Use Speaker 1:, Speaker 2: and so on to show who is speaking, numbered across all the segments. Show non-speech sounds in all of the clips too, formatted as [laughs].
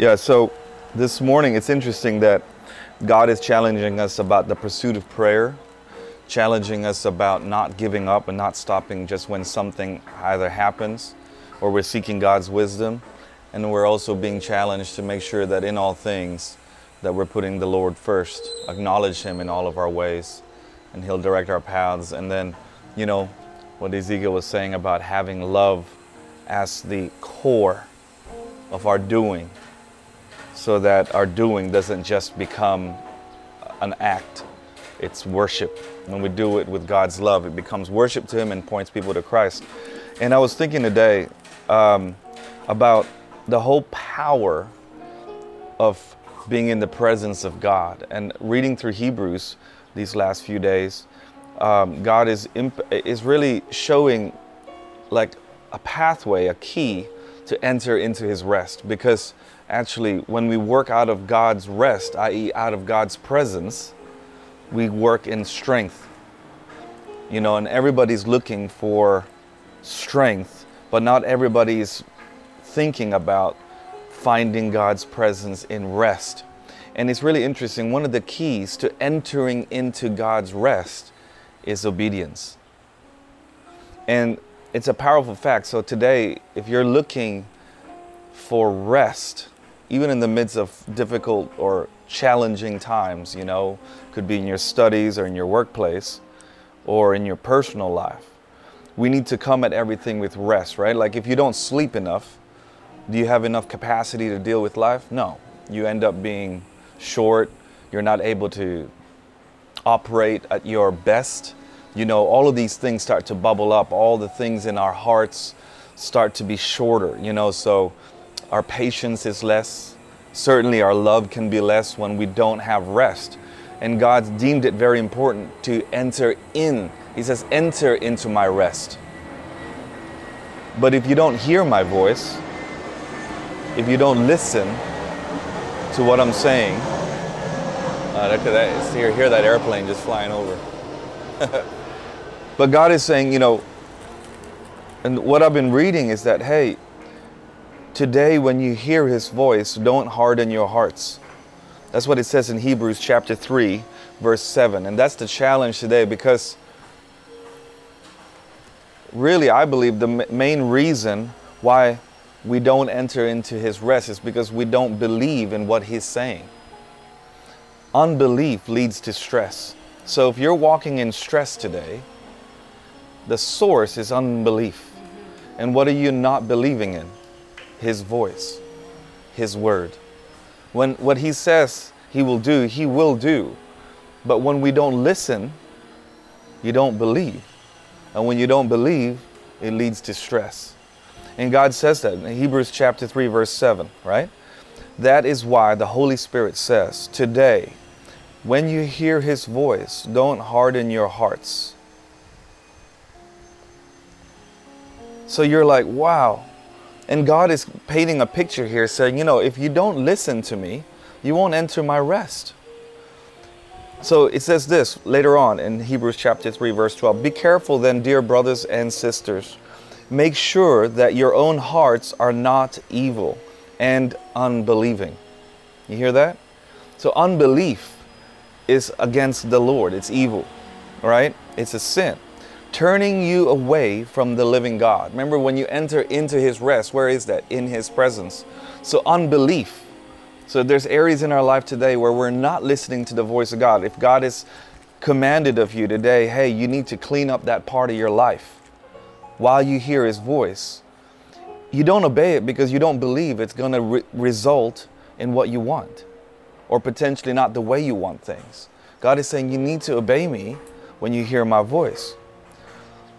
Speaker 1: Yeah, so this morning it's interesting that God is challenging us about the pursuit of prayer, challenging us about not giving up and not stopping just when something either happens or we're seeking God's wisdom. And we're also being challenged to make sure that in all things that we're putting the Lord first, acknowledge him in all of our ways, and he'll direct our paths. And then, you know, what Ezekiel was saying about having love as the core of our doing so that our doing doesn't just become an act, it's worship. When we do it with God's love, it becomes worship to Him and points people to Christ. And I was thinking today um, about the whole power of being in the presence of God and reading through Hebrews these last few days. Um, God is imp- is really showing like a pathway, a key to enter into His rest because actually, when we work out of God's rest, i.e., out of God's presence, we work in strength. You know, and everybody's looking for strength, but not everybody's thinking about finding God's presence in rest. And it's really interesting. One of the keys to entering into God's rest is obedience. And it's a powerful fact. So today, if you're looking for rest, even in the midst of difficult or challenging times, you know, could be in your studies or in your workplace or in your personal life. We need to come at everything with rest, right? Like if you don't sleep enough, do you have enough capacity to deal with life? No. You end up being short, you're not able to operate at your best. You know, all of these things start to bubble up, all the things in our hearts start to be shorter, you know, so our patience is less. Certainly, our love can be less when we don't have rest. And God deemed it very important to enter in. He says, Enter into my rest. But if you don't hear my voice, if you don't listen to what I'm saying, uh, that, that, hear, hear that airplane just flying over. [laughs] but God is saying, you know, and what I've been reading is that, hey, Today, when you hear his voice, don't harden your hearts. That's what it says in Hebrews chapter 3, verse 7. And that's the challenge today because really, I believe the main reason why we don't enter into his rest is because we don't believe in what he's saying. Unbelief leads to stress. So if you're walking in stress today, the source is unbelief. And what are you not believing in? His voice, His word. When what He says He will do, He will do. But when we don't listen, you don't believe. And when you don't believe, it leads to stress. And God says that in Hebrews chapter 3, verse 7, right? That is why the Holy Spirit says, Today, when you hear His voice, don't harden your hearts. So you're like, wow, and God is painting a picture here saying, you know, if you don't listen to me, you won't enter my rest. So it says this later on in Hebrews chapter 3, verse 12 Be careful then, dear brothers and sisters. Make sure that your own hearts are not evil and unbelieving. You hear that? So unbelief is against the Lord, it's evil, right? It's a sin turning you away from the living God. Remember, when you enter into His rest, where is that? In His presence. So, unbelief. So, there's areas in our life today where we're not listening to the voice of God. If God has commanded of you today, hey, you need to clean up that part of your life while you hear His voice, you don't obey it because you don't believe it's going to re- result in what you want or potentially not the way you want things. God is saying, you need to obey me when you hear my voice.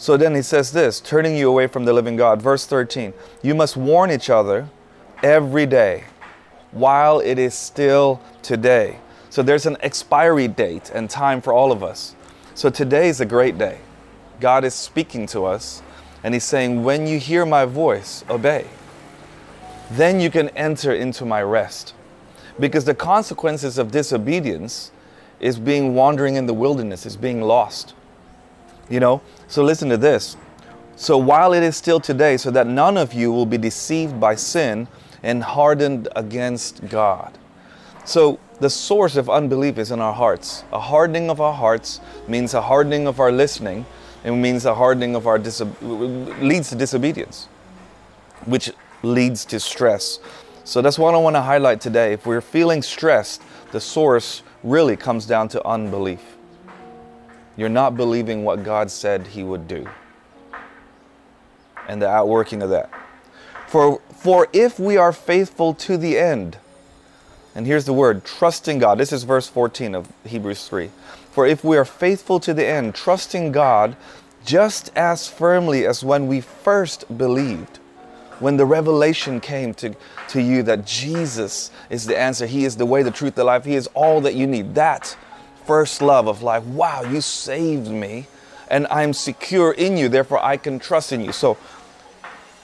Speaker 1: So then he says this, turning you away from the living God. Verse 13, you must warn each other every day while it is still today. So there's an expiry date and time for all of us. So today is a great day. God is speaking to us and he's saying, when you hear my voice, obey. Then you can enter into my rest. Because the consequences of disobedience is being wandering in the wilderness, is being lost. You know, so listen to this. So while it is still today, so that none of you will be deceived by sin, and hardened against God. So the source of unbelief is in our hearts. A hardening of our hearts means a hardening of our listening, It means a hardening of our leads to disobedience, which leads to stress. So that's what I want to highlight today. If we're feeling stressed, the source really comes down to unbelief. You're not believing what God said He would do, and the outworking of that. For for if we are faithful to the end, and here's the word trusting God. This is verse 14 of Hebrews 3. For if we are faithful to the end, trusting God just as firmly as when we first believed, when the revelation came to, to you that Jesus is the answer, He is the way, the truth, the life, He is all that you need. That first love of life, wow, you saved me and I'm secure in you, therefore I can trust in you. So,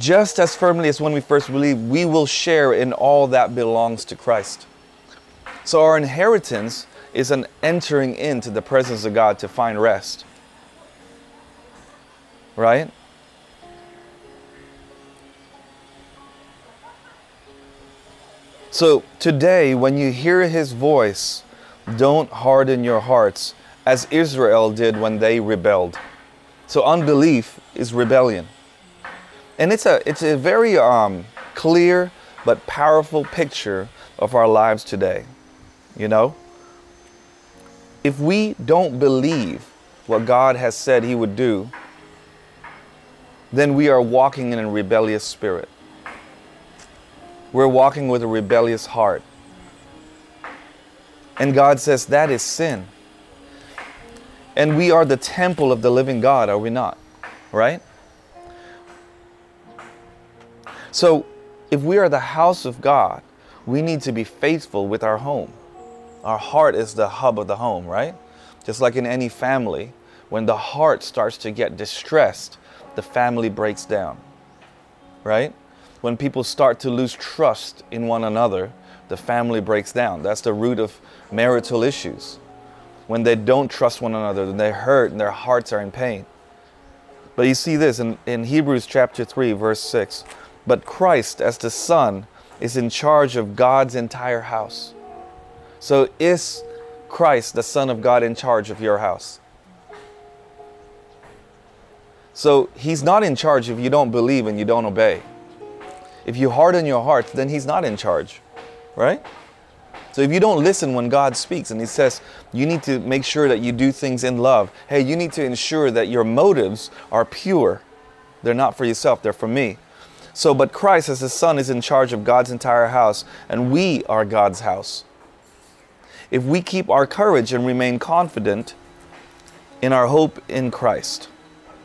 Speaker 1: just as firmly as when we first believe, we will share in all that belongs to Christ. So our inheritance is an entering into the presence of God to find rest. Right? So today, when you hear his voice, don't harden your hearts as Israel did when they rebelled. So unbelief is rebellion. And it's a, it's a very um, clear but powerful picture of our lives today. You know? If we don't believe what God has said He would do, then we are walking in a rebellious spirit. We're walking with a rebellious heart. And God says that is sin. And we are the temple of the living God, are we not? Right? So, if we are the house of God, we need to be faithful with our home. Our heart is the hub of the home, right? Just like in any family, when the heart starts to get distressed, the family breaks down, right? When people start to lose trust in one another, the family breaks down. That's the root of marital issues. When they don't trust one another, then they hurt and their hearts are in pain. But you see this in, in Hebrews chapter 3, verse 6. But Christ, as the Son, is in charge of God's entire house. So is Christ, the Son of God, in charge of your house? So he's not in charge if you don't believe and you don't obey. If you harden your heart, then he's not in charge, right? So if you don't listen when God speaks and he says, you need to make sure that you do things in love. Hey, you need to ensure that your motives are pure. They're not for yourself, they're for me. So, but Christ as the Son is in charge of God's entire house, and we are God's house if we keep our courage and remain confident in our hope in Christ.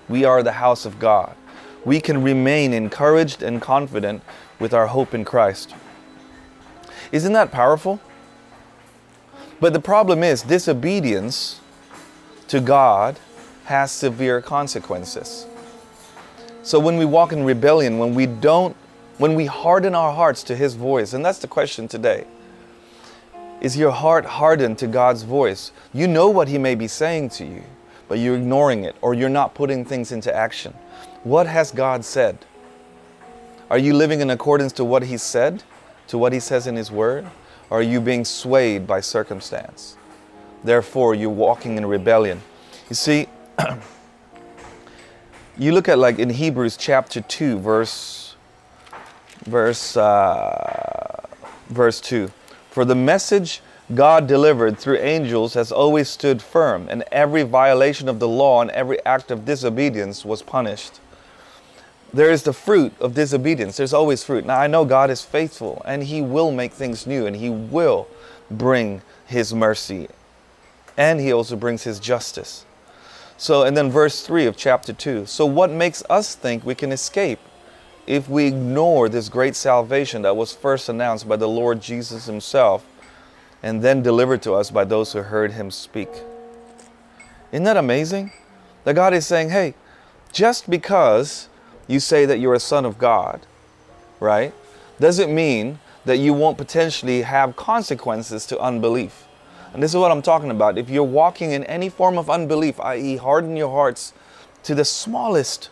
Speaker 1: We are the house of God. We can remain encouraged and confident with our hope in Christ. Isn't that powerful? But the problem is, disobedience to God has severe consequences. So when we walk in rebellion, when we don't, when we harden our hearts to His voice, and that's the question today is your heart hardened to God's voice? You know what He may be saying to you, but you're ignoring it or you're not putting things into action. What has God said? Are you living in accordance to what He said, to what He says in His Word? Or are you being swayed by circumstance? Therefore, you're walking in rebellion. You see, [clears throat] you look at like in Hebrews chapter 2, verse, verse, uh, verse 2. For the message God delivered through angels has always stood firm, and every violation of the law and every act of disobedience was punished. There is the fruit of disobedience. There's always fruit. Now, I know God is faithful, and He will make things new, and He will bring His mercy, and He also brings His justice. So, and then verse 3 of chapter 2. So, what makes us think we can escape? if we ignore this great salvation that was first announced by the Lord Jesus Himself and then delivered to us by those who heard Him speak. Isn't that amazing? That God is saying, hey, just because you say that you're a son of God, right, doesn't mean that you won't potentially have consequences to unbelief. And this is what I'm talking about. If you're walking in any form of unbelief, i.e., harden your hearts to the smallest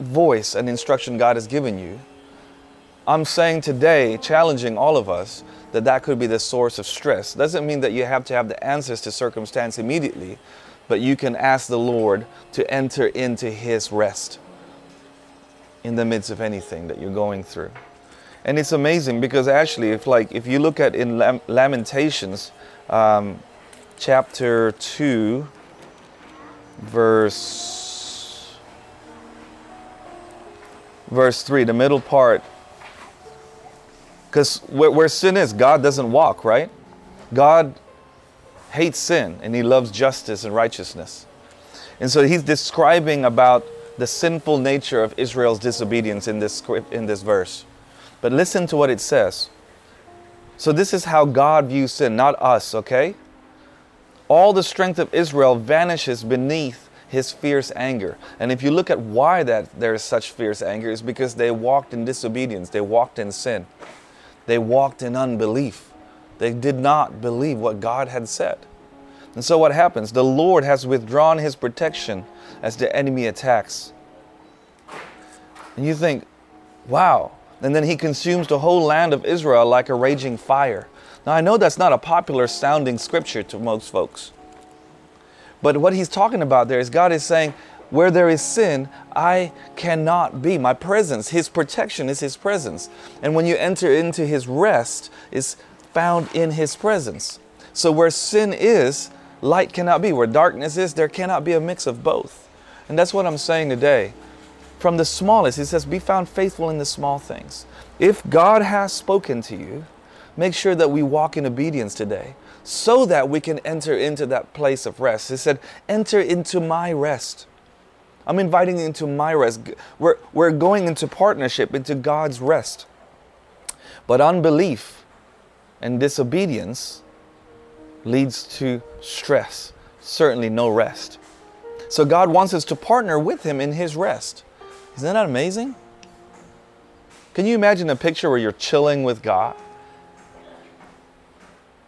Speaker 1: voice and instruction God has given you, I'm saying today, challenging all of us, that that could be the source of stress. Doesn't mean that you have to have the answers to circumstance immediately, but you can ask the Lord to enter into His rest in the midst of anything that you're going through. And it's amazing because actually, if like if you look at in Lamentations, um, chapter two, verse verse three, the middle part, because where, where sin is, God doesn't walk, right? God hates sin and He loves justice and righteousness. And so He's describing about the sinful nature of Israel's disobedience in this, in this verse. But listen to what it says. So, this is how God views sin, not us, okay? All the strength of Israel vanishes beneath his fierce anger. And if you look at why that there is such fierce anger, is because they walked in disobedience, they walked in sin, they walked in unbelief. They did not believe what God had said. And so what happens? The Lord has withdrawn his protection as the enemy attacks. And you think, wow. And then he consumes the whole land of Israel like a raging fire. Now, I know that's not a popular sounding scripture to most folks. But what he's talking about there is God is saying, where there is sin, I cannot be. My presence, His protection is His presence. And when you enter into His rest, is found in His presence. So where sin is, light cannot be. Where darkness is, there cannot be a mix of both. And that's what I'm saying today. From the smallest, he says, be found faithful in the small things. If God has spoken to you, make sure that we walk in obedience today so that we can enter into that place of rest. He said, enter into my rest. I'm inviting you into my rest. We're, we're going into partnership, into God's rest. But unbelief and disobedience leads to stress, certainly no rest. So God wants us to partner with Him in His rest. Isn't that amazing? Can you imagine a picture where you're chilling with God?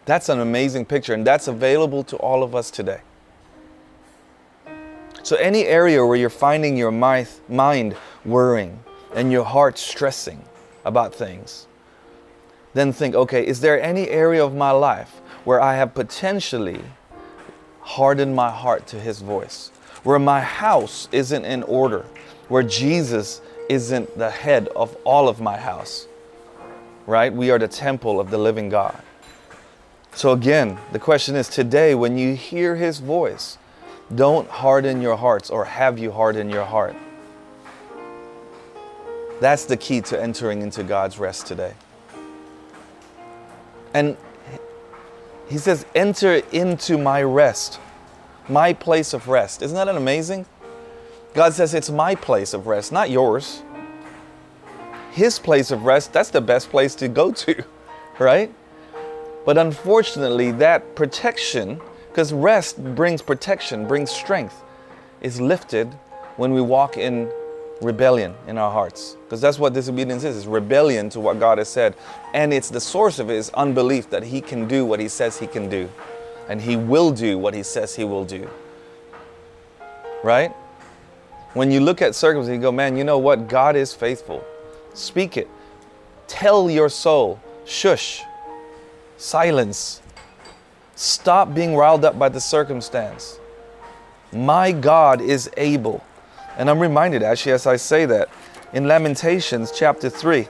Speaker 1: That's an amazing picture, and that's available to all of us today. So, any area where you're finding your mind worrying and your heart stressing about things, then think okay, is there any area of my life where I have potentially hardened my heart to His voice? Where my house isn't in order? Where Jesus isn't the head of all of my house? Right? We are the temple of the living God. So, again, the question is today, when you hear his voice, don't harden your hearts or have you harden your heart. That's the key to entering into God's rest today. And he says, enter into my rest, my place of rest. Isn't that amazing? God says it's my place of rest, not yours. His place of rest, that's the best place to go to, [laughs] right? But unfortunately, that protection, because rest brings protection, brings strength, is lifted when we walk in rebellion in our hearts. Because that's what disobedience is, is rebellion to what God has said. And it's the source of it is unbelief that He can do what He says He can do. And He will do what He says He will do. Right? When you look at circumstances, you go, man, you know what? God is faithful. Speak it. Tell your soul, shush. Silence. Stop being riled up by the circumstance. My God is able. And I'm reminded, actually, as I say that, in Lamentations chapter 3,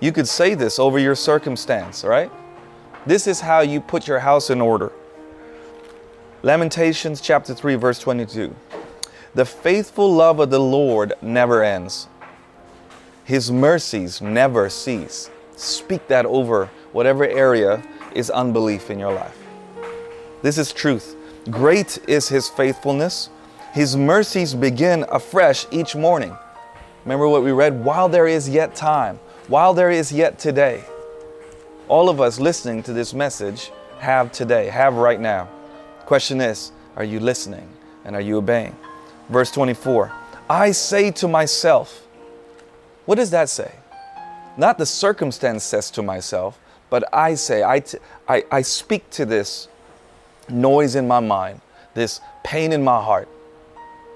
Speaker 1: you could say this over your circumstance, right? This is how you put your house in order. Lamentations chapter 3, verse 22. The faithful love of the Lord never ends, His mercies never cease. Speak that over whatever area is unbelief in your life. This is truth. Great is His faithfulness. His mercies begin afresh each morning. Remember what we read? While there is yet time, while there is yet today. All of us listening to this message have today, have right now. Question is, are you listening and are you obeying? Verse 24 I say to myself, what does that say? Not the circumstance says to myself, but I say, I, t- I, I speak to this noise in my mind, this pain in my heart,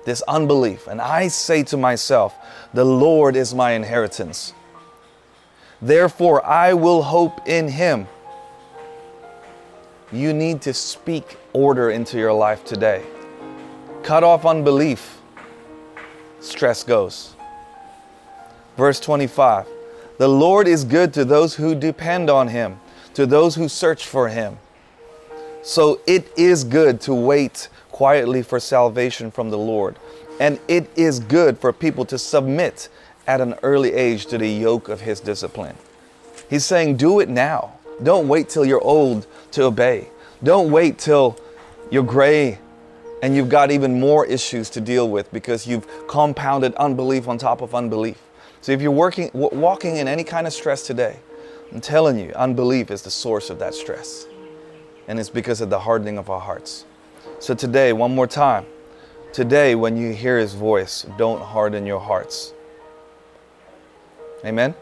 Speaker 1: this unbelief, and I say to myself, The Lord is my inheritance. Therefore, I will hope in him. You need to speak order into your life today. Cut off unbelief. Stress goes. Verse 25 The Lord is good to those who depend on him, to those who search for him. So it is good to wait quietly for salvation from the Lord. And it is good for people to submit at an early age to the yoke of his discipline. He's saying, do it now. Don't wait till you're old to obey. Don't wait till you're gray and you've got even more issues to deal with because you've compounded unbelief on top of unbelief. So if you're working, walking in any kind of stress today, I'm telling you, unbelief is the source of that stress. And it's because of the hardening of our hearts. So today, one more time, today when you hear his voice, don't harden your hearts. Amen.